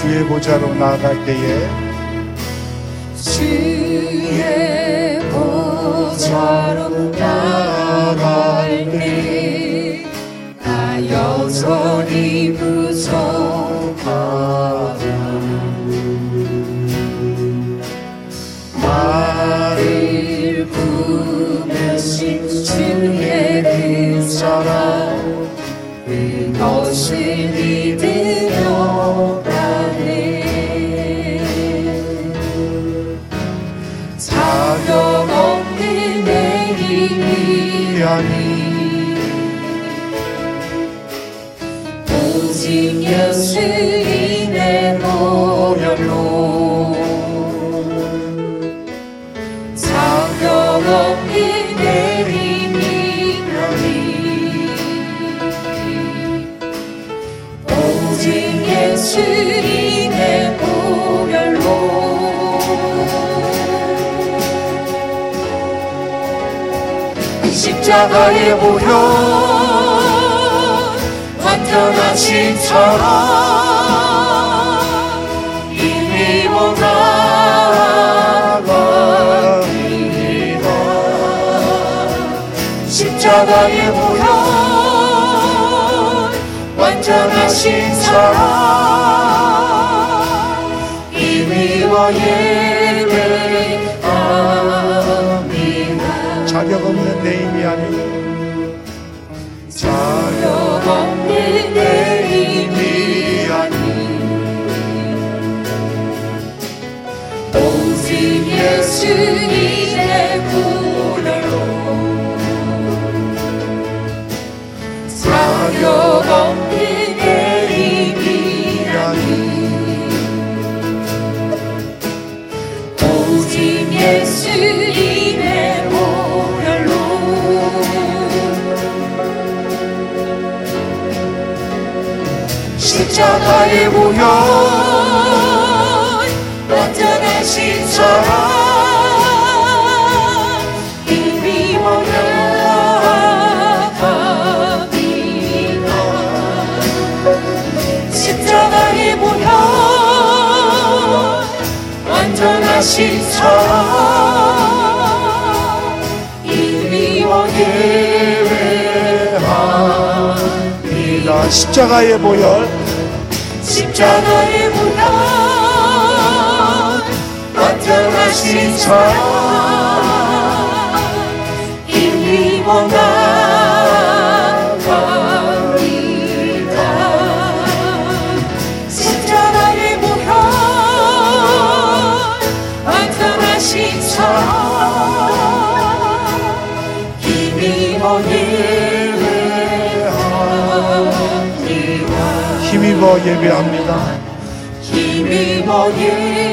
주의 보좌로 나아갈 때에 주의 보좌로 나 내일이 아니 오 십자가의 보혈 완전하신 처럼 이미 원하갑니다 십자가의 보혈 완전하신 사랑 이미 예 내 힘이 아닌 자격 없는 내 힘이 아닌 오직 예수님의 보 십자가의 보혈 완전하신 사랑 이미 원하갑니다 십자가의 보혈 완전하신 사랑 이미 원예배합니다 십자가의 보혈 십자가의 보혈 완전하신 사랑. 이미 원하갑니다 십자가의 보혈 완전하신 사랑. 이미 원예 힘입어 예배합니다. 힘입어 예배합니다